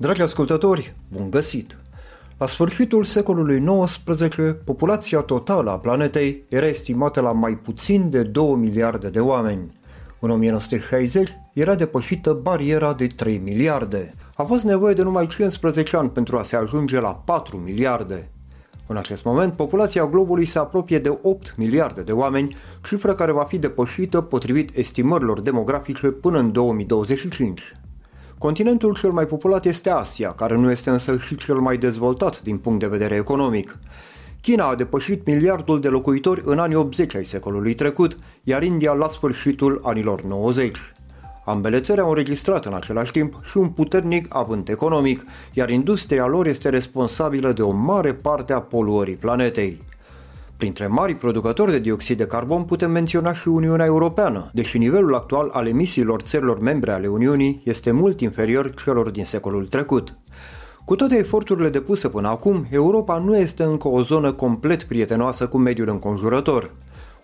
Dragi ascultători, bun găsit! La sfârșitul secolului XIX, populația totală a planetei era estimată la mai puțin de 2 miliarde de oameni. În 1960 era depășită bariera de 3 miliarde. A fost nevoie de numai 15 ani pentru a se ajunge la 4 miliarde. În acest moment, populația globului se apropie de 8 miliarde de oameni, cifră care va fi depășită potrivit estimărilor demografice până în 2025. Continentul cel mai populat este Asia, care nu este însă și cel mai dezvoltat din punct de vedere economic. China a depășit miliardul de locuitori în anii 80 ai secolului trecut, iar India la sfârșitul anilor 90. Ambele țări au înregistrat în același timp și un puternic avânt economic, iar industria lor este responsabilă de o mare parte a poluării planetei. Printre mari producători de dioxid de carbon putem menționa și Uniunea Europeană, deși nivelul actual al emisiilor țărilor membre ale Uniunii este mult inferior celor din secolul trecut. Cu toate eforturile depuse până acum, Europa nu este încă o zonă complet prietenoasă cu mediul înconjurător.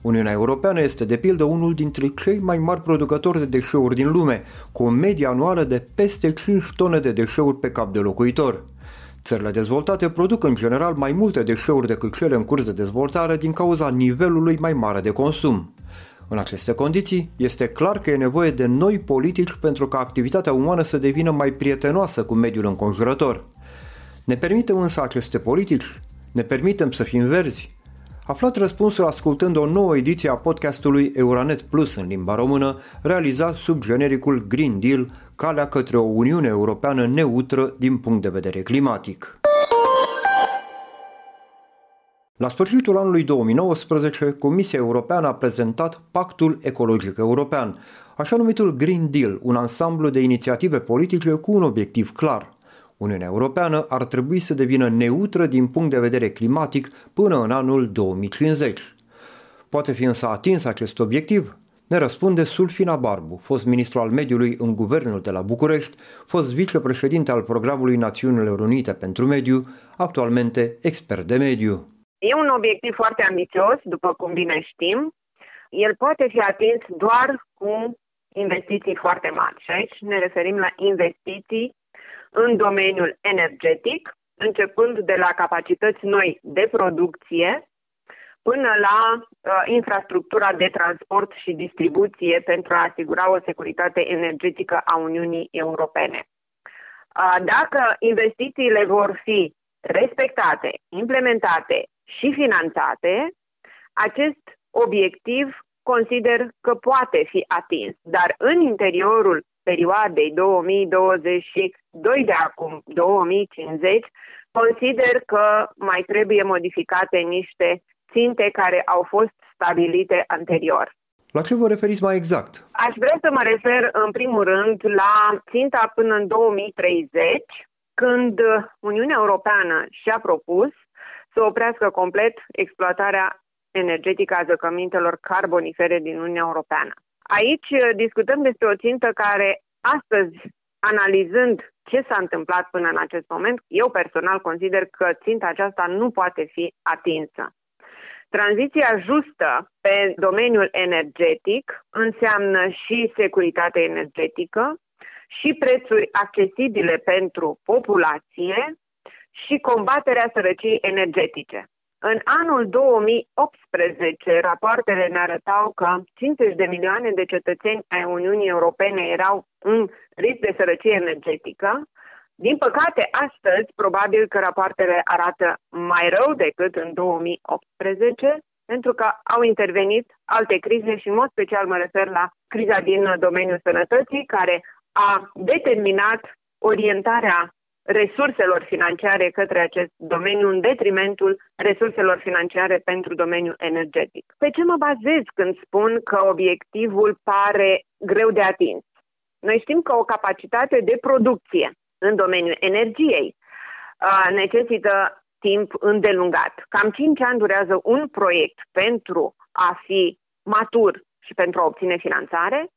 Uniunea Europeană este de pildă unul dintre cei mai mari producători de deșeuri din lume, cu o medie anuală de peste 5 tone de deșeuri pe cap de locuitor. Țările dezvoltate produc în general mai multe deșeuri decât cele în curs de dezvoltare din cauza nivelului mai mare de consum. În aceste condiții, este clar că e nevoie de noi politici pentru ca activitatea umană să devină mai prietenoasă cu mediul înconjurător. Ne permitem însă aceste politici? Ne permitem să fim verzi? Aflat răspunsul ascultând o nouă ediție a podcastului Euronet Plus în limba română, realizat sub genericul Green Deal, calea către o Uniune Europeană neutră din punct de vedere climatic. La sfârșitul anului 2019, Comisia Europeană a prezentat Pactul Ecologic European, așa numitul Green Deal, un ansamblu de inițiative politice cu un obiectiv clar – Uniunea Europeană ar trebui să devină neutră din punct de vedere climatic până în anul 2050. Poate fi însă atins acest obiectiv? Ne răspunde Sulfina Barbu, fost ministru al mediului în guvernul de la București, fost vicepreședinte al programului Națiunilor Unite pentru Mediu, actualmente expert de mediu. E un obiectiv foarte ambițios, după cum bine știm. El poate fi atins doar cu investiții foarte mari. Și aici ne referim la investiții în domeniul energetic, începând de la capacități noi de producție până la uh, infrastructura de transport și distribuție pentru a asigura o securitate energetică a Uniunii Europene. Uh, dacă investițiile vor fi respectate, implementate și finanțate, acest obiectiv consider că poate fi atins, dar în interiorul perioadei 2022 de acum 2050, consider că mai trebuie modificate niște ținte care au fost stabilite anterior. La ce vă referiți mai exact? Aș vrea să mă refer în primul rând la ținta până în 2030, când Uniunea Europeană și-a propus să oprească complet exploatarea energetică a zăcămintelor carbonifere din Uniunea Europeană. Aici uh, discutăm despre o țintă care astăzi, analizând ce s-a întâmplat până în acest moment, eu personal consider că ținta aceasta nu poate fi atinsă. Tranziția justă pe domeniul energetic înseamnă și securitate energetică, și prețuri accesibile pentru populație și combaterea sărăciei energetice. În anul 2018, rapoartele ne arătau că 50 de milioane de cetățeni ai Uniunii Europene erau în risc de sărăcie energetică. Din păcate, astăzi, probabil că rapoartele arată mai rău decât în 2018, pentru că au intervenit alte crize și, în mod special, mă refer la criza din domeniul sănătății, care a determinat orientarea resurselor financiare către acest domeniu în detrimentul resurselor financiare pentru domeniul energetic. Pe ce mă bazez când spun că obiectivul pare greu de atins? Noi știm că o capacitate de producție în domeniul energiei necesită timp îndelungat. Cam 5 ani durează un proiect pentru a fi matur și pentru a obține finanțare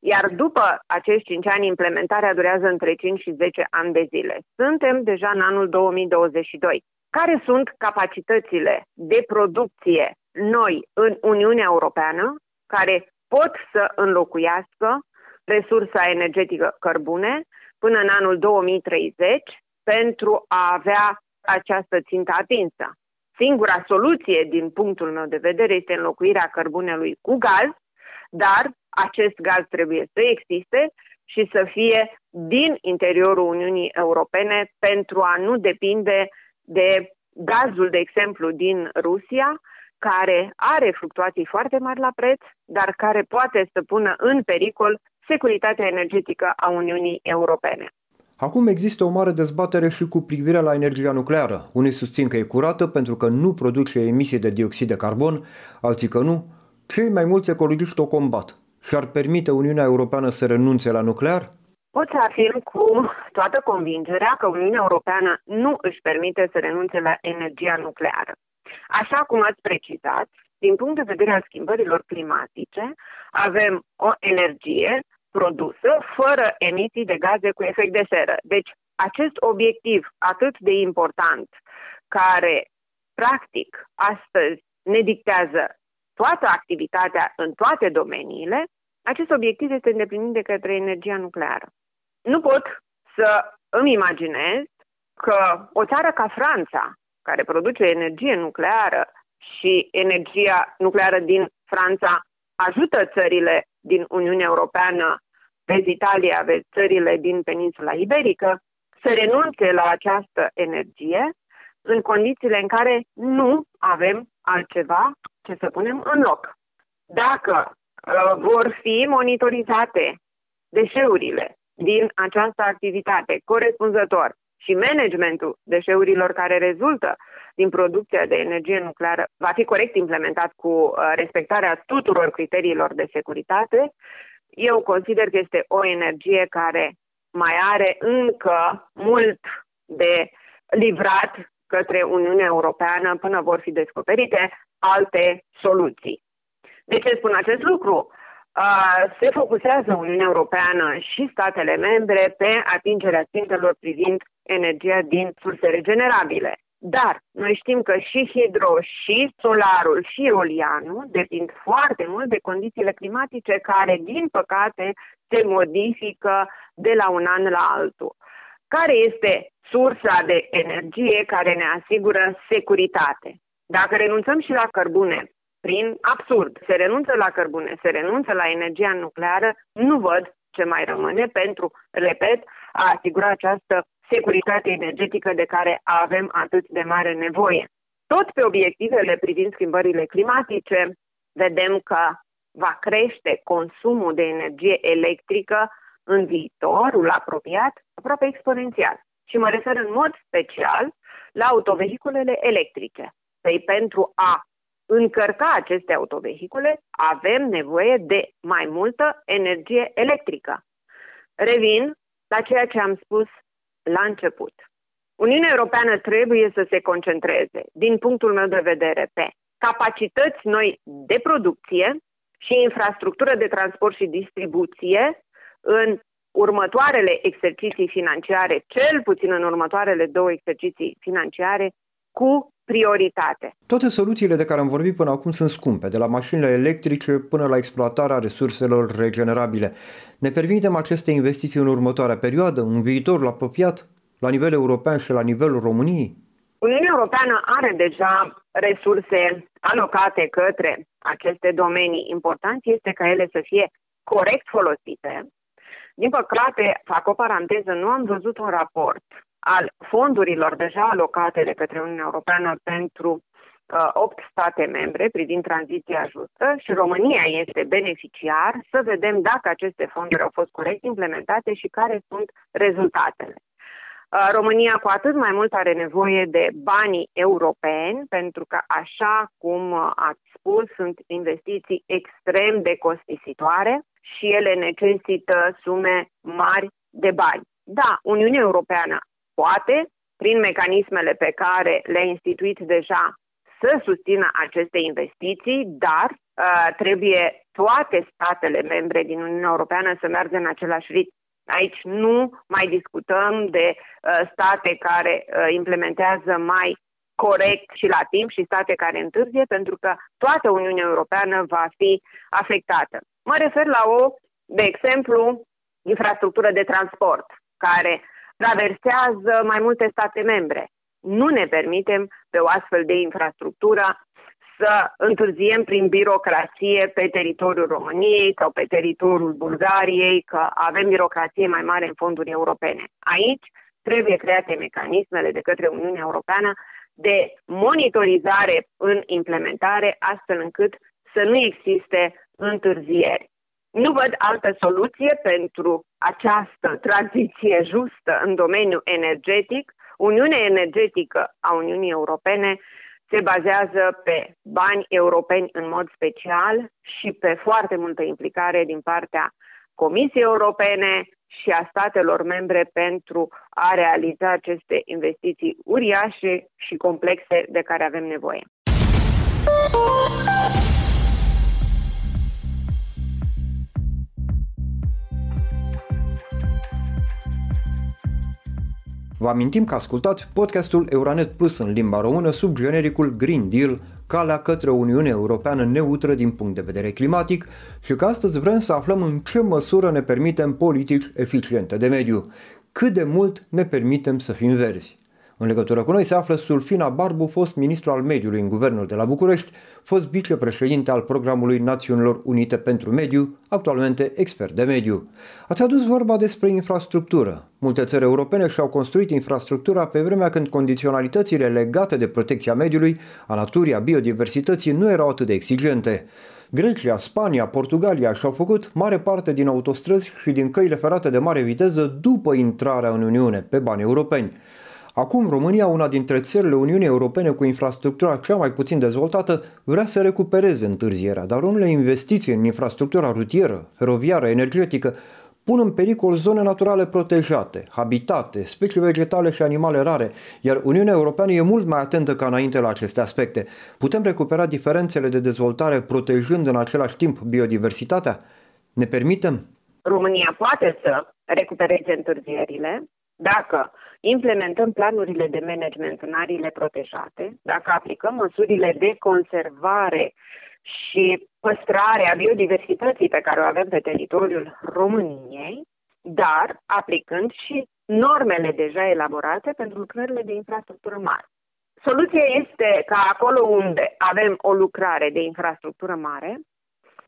iar după acești 5 ani, implementarea durează între 5 și 10 ani de zile. Suntem deja în anul 2022. Care sunt capacitățile de producție noi în Uniunea Europeană care pot să înlocuiască resursa energetică cărbune, până în anul 2030 pentru a avea această țintă atinsă. Singura soluție, din punctul meu de vedere, este înlocuirea cărbunelui cu gaz, dar acest gaz trebuie să existe și să fie din interiorul Uniunii Europene pentru a nu depinde de gazul, de exemplu, din Rusia, care are fluctuații foarte mari la preț, dar care poate să pună în pericol securitatea energetică a Uniunii Europene. Acum există o mare dezbatere și cu privire la energia nucleară. Unii susțin că e curată pentru că nu produce emisii de dioxid de carbon, alții că nu. Cei mai mulți ecologiști o combat și ar permite Uniunea Europeană să renunțe la nuclear? Pot să afirm cu toată convingerea că Uniunea Europeană nu își permite să renunțe la energia nucleară. Așa cum ați precizat, din punct de vedere al schimbărilor climatice, avem o energie produsă fără emisii de gaze cu efect de seră. Deci, acest obiectiv atât de important, care practic astăzi ne dictează toată activitatea în toate domeniile, acest obiectiv este îndeplinit de către energia nucleară. Nu pot să îmi imaginez că o țară ca Franța, care produce energie nucleară și energia nucleară din Franța ajută țările din Uniunea Europeană, vezi Italia, vezi țările din peninsula iberică, să renunțe la această energie în condițiile în care nu avem altceva ce să punem în loc. Dacă uh, vor fi monitorizate deșeurile din această activitate corespunzător și managementul deșeurilor care rezultă din producția de energie nucleară va fi corect implementat cu uh, respectarea tuturor criteriilor de securitate, eu consider că este o energie care mai are încă mult de livrat către Uniunea Europeană până vor fi descoperite alte soluții. De ce spun acest lucru? se focusează Uniunea Europeană și statele membre pe atingerea țintelor privind energia din surse regenerabile. Dar noi știm că și hidro, și solarul, și eolianul depind foarte mult de condițiile climatice care, din păcate, se modifică de la un an la altul. Care este sursa de energie care ne asigură securitate? Dacă renunțăm și la cărbune, prin absurd, se renunță la cărbune, se renunță la energia nucleară, nu văd ce mai rămâne pentru, repet, a asigura această securitate energetică de care avem atât de mare nevoie. Tot pe obiectivele privind schimbările climatice, vedem că va crește consumul de energie electrică în viitorul apropiat aproape exponențial. Și mă refer în mod special la autovehiculele electrice. Păi pentru a încărca aceste autovehicule avem nevoie de mai multă energie electrică. Revin la ceea ce am spus la început. Uniunea Europeană trebuie să se concentreze, din punctul meu de vedere, pe capacități noi de producție și infrastructură de transport și distribuție în următoarele exerciții financiare, cel puțin în următoarele două exerciții financiare, cu prioritate. Toate soluțiile de care am vorbit până acum sunt scumpe, de la mașinile electrice până la exploatarea resurselor regenerabile. Ne permitem aceste investiții în următoarea perioadă, în viitorul apropiat, la nivel european și la nivelul României? Uniunea Europeană are deja resurse alocate către aceste domenii. Important este ca ele să fie corect folosite. Din păcate, fac o paranteză, nu am văzut un raport al fondurilor deja alocate de către Uniunea Europeană pentru uh, 8 state membre privind tranziția justă și România este beneficiar, să vedem dacă aceste fonduri au fost corect implementate și care sunt rezultatele. Uh, România cu atât mai mult are nevoie de banii europeni, pentru că, așa cum uh, ați spus, sunt investiții extrem de costisitoare și ele necesită sume mari de bani. Da, Uniunea Europeană poate, prin mecanismele pe care le-a instituit deja, să susțină aceste investiții, dar uh, trebuie toate statele membre din Uniunea Europeană să meargă în același ritm. Aici nu mai discutăm de uh, state care uh, implementează mai corect și la timp și state care întârzie, pentru că toată Uniunea Europeană va fi afectată. Mă refer la o, de exemplu, infrastructură de transport. care traversează mai multe state membre. Nu ne permitem pe o astfel de infrastructură să întârziem prin birocrație pe teritoriul României sau pe teritoriul Bulgariei, că avem birocrație mai mare în fonduri europene. Aici trebuie create mecanismele de către Uniunea Europeană de monitorizare în implementare, astfel încât să nu existe întârzieri. Nu văd altă soluție pentru această tranziție justă în domeniul energetic. Uniunea energetică a Uniunii Europene se bazează pe bani europeni în mod special și pe foarte multă implicare din partea Comisiei Europene și a statelor membre pentru a realiza aceste investiții uriașe și complexe de care avem nevoie. Vă amintim că ascultați podcastul Euronet Plus în limba română sub genericul Green Deal, calea către o Uniune Europeană neutră din punct de vedere climatic și că astăzi vrem să aflăm în ce măsură ne permitem politici eficiente de mediu, cât de mult ne permitem să fim verzi. În legătură cu noi se află Sulfina Barbu, fost ministru al mediului în guvernul de la București, fost vicepreședinte al Programului Națiunilor Unite pentru Mediu, actualmente expert de mediu. Ați adus vorba despre infrastructură. Multe țări europene și-au construit infrastructura pe vremea când condiționalitățile legate de protecția mediului, a naturii, a biodiversității nu erau atât de exigente. Grecia, Spania, Portugalia și-au făcut mare parte din autostrăzi și din căile ferate de mare viteză după intrarea în Uniune pe bani europeni. Acum, România, una dintre țările Uniunii Europene cu infrastructura cea mai puțin dezvoltată, vrea să recupereze întârzierea, dar unele investiții în infrastructura rutieră, feroviară, energetică pun în pericol zone naturale protejate, habitate, specii vegetale și animale rare, iar Uniunea Europeană e mult mai atentă ca înainte la aceste aspecte. Putem recupera diferențele de dezvoltare protejând în același timp biodiversitatea? Ne permitem? România poate să recupereze întârzierile dacă implementăm planurile de management în ariile protejate, dacă aplicăm măsurile de conservare și păstrare a biodiversității pe care o avem pe teritoriul României, dar aplicând și normele deja elaborate pentru lucrările de infrastructură mare. Soluția este ca acolo unde avem o lucrare de infrastructură mare,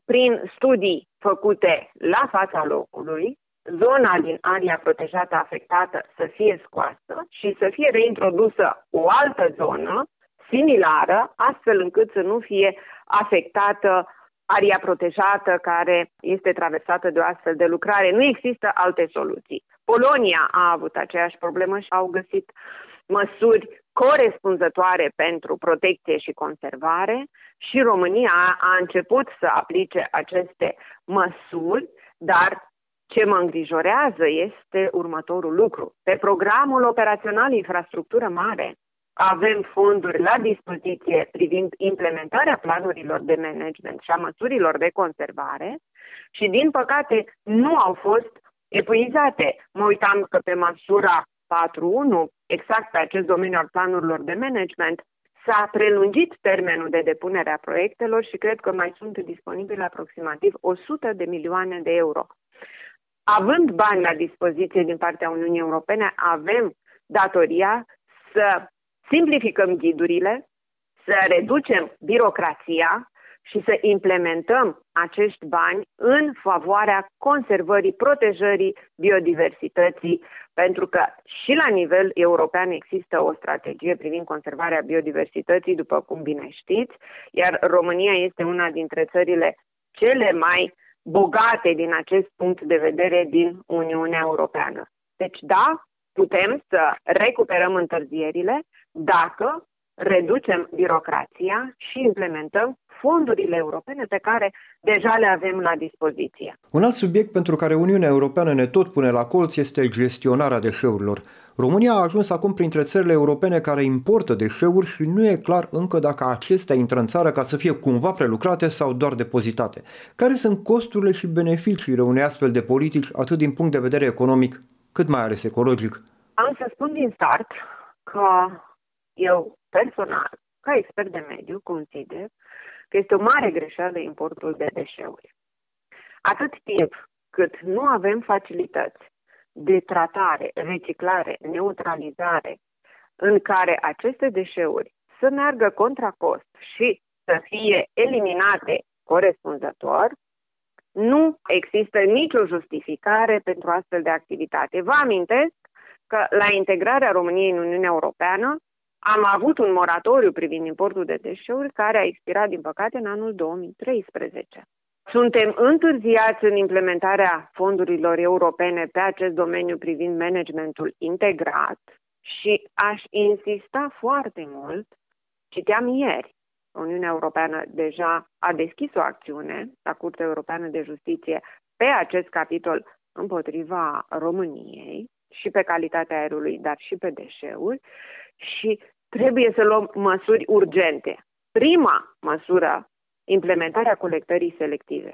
prin studii făcute la fața locului, zona din aria protejată afectată să fie scoasă și să fie reintrodusă o altă zonă similară, astfel încât să nu fie afectată aria protejată care este traversată de o astfel de lucrare. Nu există alte soluții. Polonia a avut aceeași problemă și au găsit măsuri corespunzătoare pentru protecție și conservare și România a început să aplice aceste măsuri, dar ce mă îngrijorează este următorul lucru. Pe programul operațional infrastructură mare avem fonduri la dispoziție privind implementarea planurilor de management și a măsurilor de conservare și, din păcate, nu au fost epuizate. Mă uitam că pe măsura 4.1, exact pe acest domeniu al planurilor de management, s-a prelungit termenul de depunere a proiectelor și cred că mai sunt disponibile aproximativ 100 de milioane de euro având bani la dispoziție din partea Uniunii Europene, avem datoria să simplificăm ghidurile, să reducem birocrația și să implementăm acești bani în favoarea conservării, protejării biodiversității, pentru că și la nivel european există o strategie privind conservarea biodiversității, după cum bine știți, iar România este una dintre țările cele mai uh, bogate din acest punct de vedere din Uniunea Europeană. Deci da, putem să recuperăm întârzierile dacă reducem birocrația și implementăm fondurile europene pe care deja le avem la dispoziție. Un alt subiect pentru care Uniunea Europeană ne tot pune la colț este gestionarea deșeurilor. România a ajuns acum printre țările europene care importă deșeuri și nu e clar încă dacă acestea intră în țară ca să fie cumva prelucrate sau doar depozitate. Care sunt costurile și beneficiile unei astfel de politici, atât din punct de vedere economic, cât mai ales ecologic? Am să spun din start că eu personal, ca expert de mediu, consider că este o mare greșeală importul de deșeuri. Atât timp cât nu avem facilități de tratare, reciclare, neutralizare, în care aceste deșeuri să meargă contra cost și să fie eliminate corespunzător, nu există nicio justificare pentru astfel de activitate. Vă amintesc că la integrarea României în Uniunea Europeană am avut un moratoriu privind importul de deșeuri care a expirat, din păcate, în anul 2013. Suntem întârziați în implementarea fondurilor europene pe acest domeniu privind managementul integrat și aș insista foarte mult, citeam ieri, Uniunea Europeană deja a deschis o acțiune la Curtea Europeană de Justiție pe acest capitol împotriva României și pe calitatea aerului, dar și pe deșeuri și trebuie să luăm măsuri urgente. Prima măsură, implementarea colectării selective,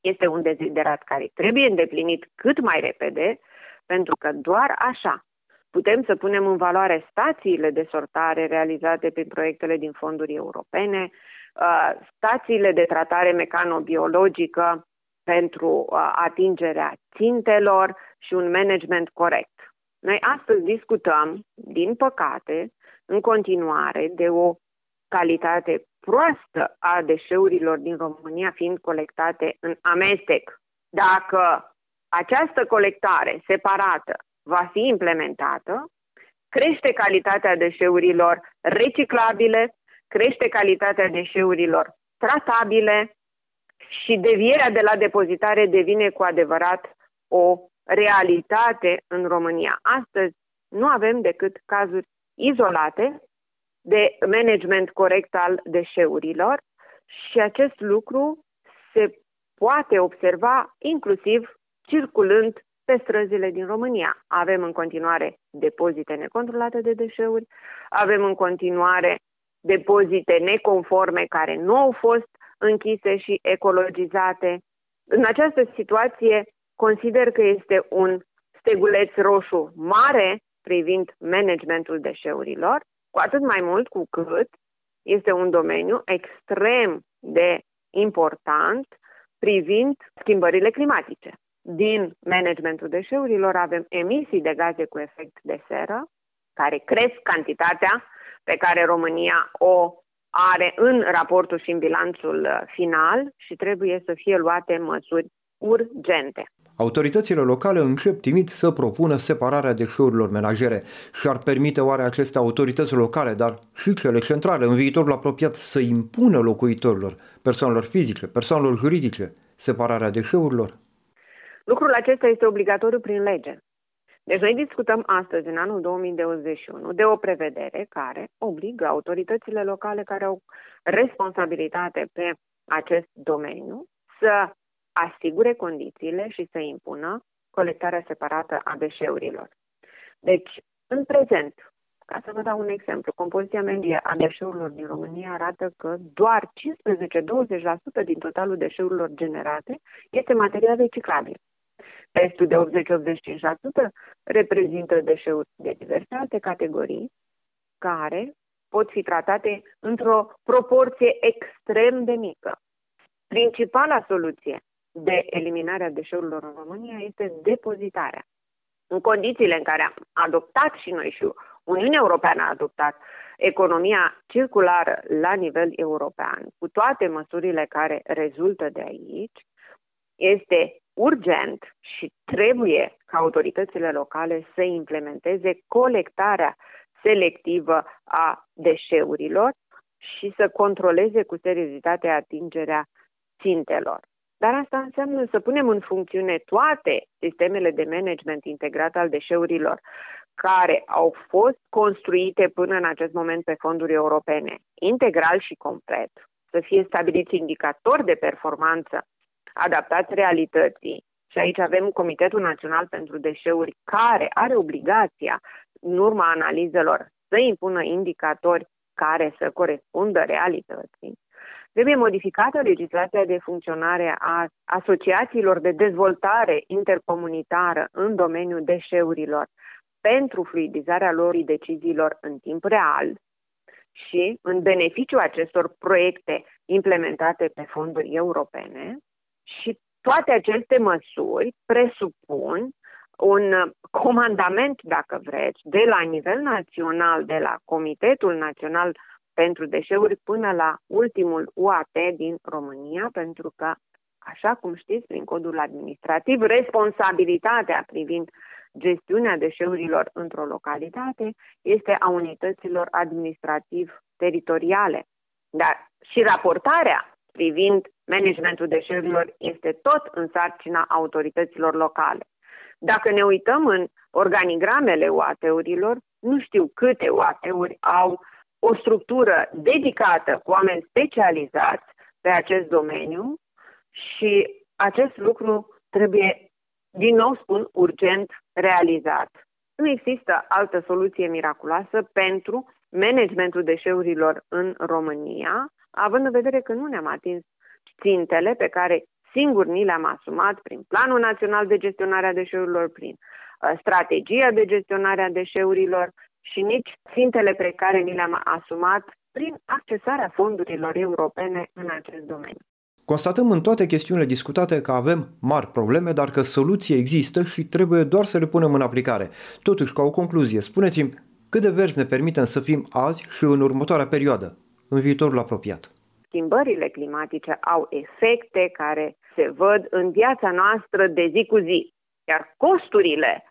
este un deziderat care trebuie îndeplinit cât mai repede, pentru că doar așa putem să punem în valoare stațiile de sortare realizate prin proiectele din fonduri europene, uh, stațiile de tratare mecanobiologică pentru uh, atingerea țintelor și un management corect. Noi astăzi discutăm, din păcate, în continuare de o calitate proastă a deșeurilor din România fiind colectate în amestec. Dacă această colectare separată va fi implementată, crește calitatea deșeurilor reciclabile, crește calitatea deșeurilor tratabile și devierea de la depozitare devine cu adevărat o realitate în România. Astăzi nu avem decât cazuri izolate de management corect al deșeurilor și acest lucru se poate observa inclusiv circulând pe străzile din România. Avem în continuare depozite necontrolate de deșeuri, avem în continuare depozite neconforme care nu au fost închise și ecologizate. În această situație consider că este un steguleț roșu mare privind managementul deșeurilor, cu atât mai mult cu cât este un domeniu extrem de important privind schimbările climatice din managementul deșeurilor avem emisii de gaze cu efect de seră, care cresc cantitatea pe care România o are în raportul și în bilanțul uh, final și trebuie să fie luate măsuri urgente. Autoritățile locale încep timid să propună separarea deșeurilor menajere și ar permite oare aceste autorități locale, dar și cele centrale, în viitorul apropiat, să impună locuitorilor, persoanelor fizice, persoanelor juridice, separarea deșeurilor? Lucrul acesta este obligatoriu prin lege. Deci noi discutăm astăzi, în anul 2021, de o prevedere care obligă autoritățile locale care au responsabilitate pe acest domeniu să asigure condițiile și să impună colectarea separată a deșeurilor. Deci, în prezent, ca să vă dau un exemplu, compoziția medie a deșeurilor din România arată că doar 15-20% din totalul deșeurilor generate este material reciclabil. Restul de 80-85% reprezintă deșeuri de diverse alte categorii care pot fi tratate într-o proporție extrem de mică. Principala soluție de eliminarea deșeurilor în România este depozitarea. În condițiile în care am adoptat și noi și Uniunea Europeană a adoptat economia circulară la nivel european, cu toate măsurile care rezultă de aici, este urgent și trebuie ca autoritățile locale să implementeze colectarea selectivă a deșeurilor și să controleze cu seriozitate atingerea țintelor. Dar asta înseamnă să punem în funcțiune toate sistemele de management integrat al deșeurilor care au fost construite până în acest moment pe fonduri europene, integral și complet, să fie stabiliți indicatori de performanță adaptați realității. Și aici avem Comitetul Național pentru Deșeuri care are obligația, în urma analizelor, să impună indicatori care să corespundă realității. Trebuie modificată legislația de funcționare a asociațiilor de dezvoltare intercomunitară în domeniul deșeurilor pentru fluidizarea lor deciziilor în timp real și în beneficiu acestor proiecte implementate pe fonduri europene. Și toate aceste măsuri presupun un comandament, dacă vreți, de la nivel național, de la Comitetul Național pentru Deșeuri până la ultimul UAT din România, pentru că, așa cum știți, prin codul administrativ, responsabilitatea privind gestiunea deșeurilor într-o localitate este a unităților administrativ-teritoriale. Dar și raportarea privind managementul deșeurilor este tot în sarcina autorităților locale. Dacă ne uităm în organigramele UAT-urilor, nu știu câte UAT-uri au o structură dedicată cu oameni specializați pe acest domeniu și acest lucru trebuie, din nou spun, urgent realizat. Nu există altă soluție miraculoasă pentru managementul deșeurilor în România, având în vedere că nu ne-am atins țintele pe care singur ni le-am asumat prin Planul Național de Gestionare a Deșeurilor, prin uh, strategia de gestionare a deșeurilor și nici țintele pe care ni le-am asumat prin accesarea fondurilor europene în acest domeniu. Constatăm în toate chestiunile discutate că avem mari probleme, dar că soluții există și trebuie doar să le punem în aplicare. Totuși, ca o concluzie, spuneți-mi cât de verzi ne permitem să fim azi și în următoarea perioadă, în viitorul apropiat. Schimbările climatice au efecte care se văd în viața noastră de zi cu zi, iar costurile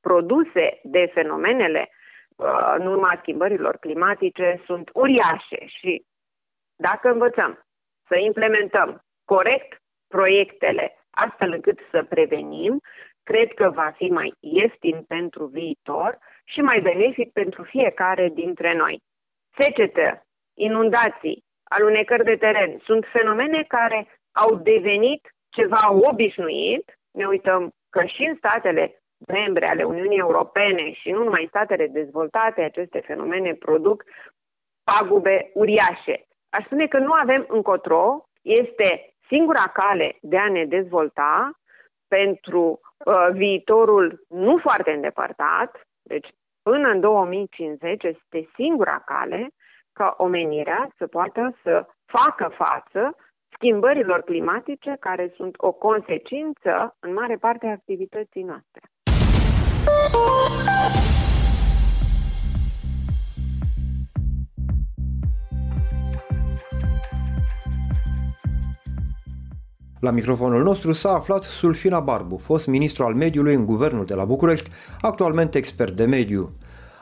produse de fenomenele uh, în urma schimbărilor climatice sunt uriașe și dacă învățăm să implementăm corect proiectele astfel încât să prevenim, cred că va fi mai ieftin pentru viitor și mai benefic pentru fiecare dintre noi. Secetă, inundații, alunecări de teren sunt fenomene care au devenit ceva obișnuit. Ne uităm că și în statele membre ale Uniunii Europene și nu numai în statele dezvoltate, aceste fenomene produc pagube uriașe. Aș spune că nu avem încotro, este singura cale de a ne dezvolta pentru uh, viitorul nu foarte îndepărtat, deci până în 2050 este singura cale ca omenirea să poată să facă față schimbărilor climatice care sunt o consecință în mare parte a activității noastre. La microfonul nostru s-a aflat Sulfina Barbu, fost ministru al mediului în guvernul de la București, actualmente expert de mediu.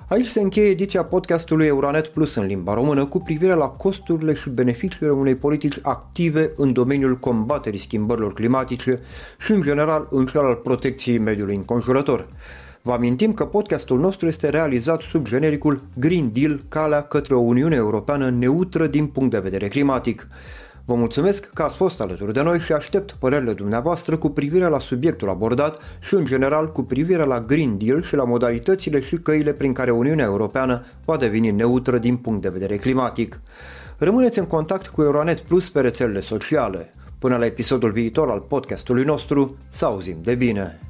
Aici se încheie ediția podcastului Euronet Plus în limba română cu privire la costurile și beneficiile unei politici active în domeniul combaterii schimbărilor climatice și în general în cel al protecției mediului înconjurător. Vă amintim că podcastul nostru este realizat sub genericul Green Deal, calea către o Uniune Europeană neutră din punct de vedere climatic. Vă mulțumesc că ați fost alături de noi și aștept părerile dumneavoastră cu privire la subiectul abordat și în general cu privire la Green Deal și la modalitățile și căile prin care Uniunea Europeană va deveni neutră din punct de vedere climatic. Rămâneți în contact cu Euronet Plus pe rețelele sociale. Până la episodul viitor al podcastului nostru, să auzim de bine!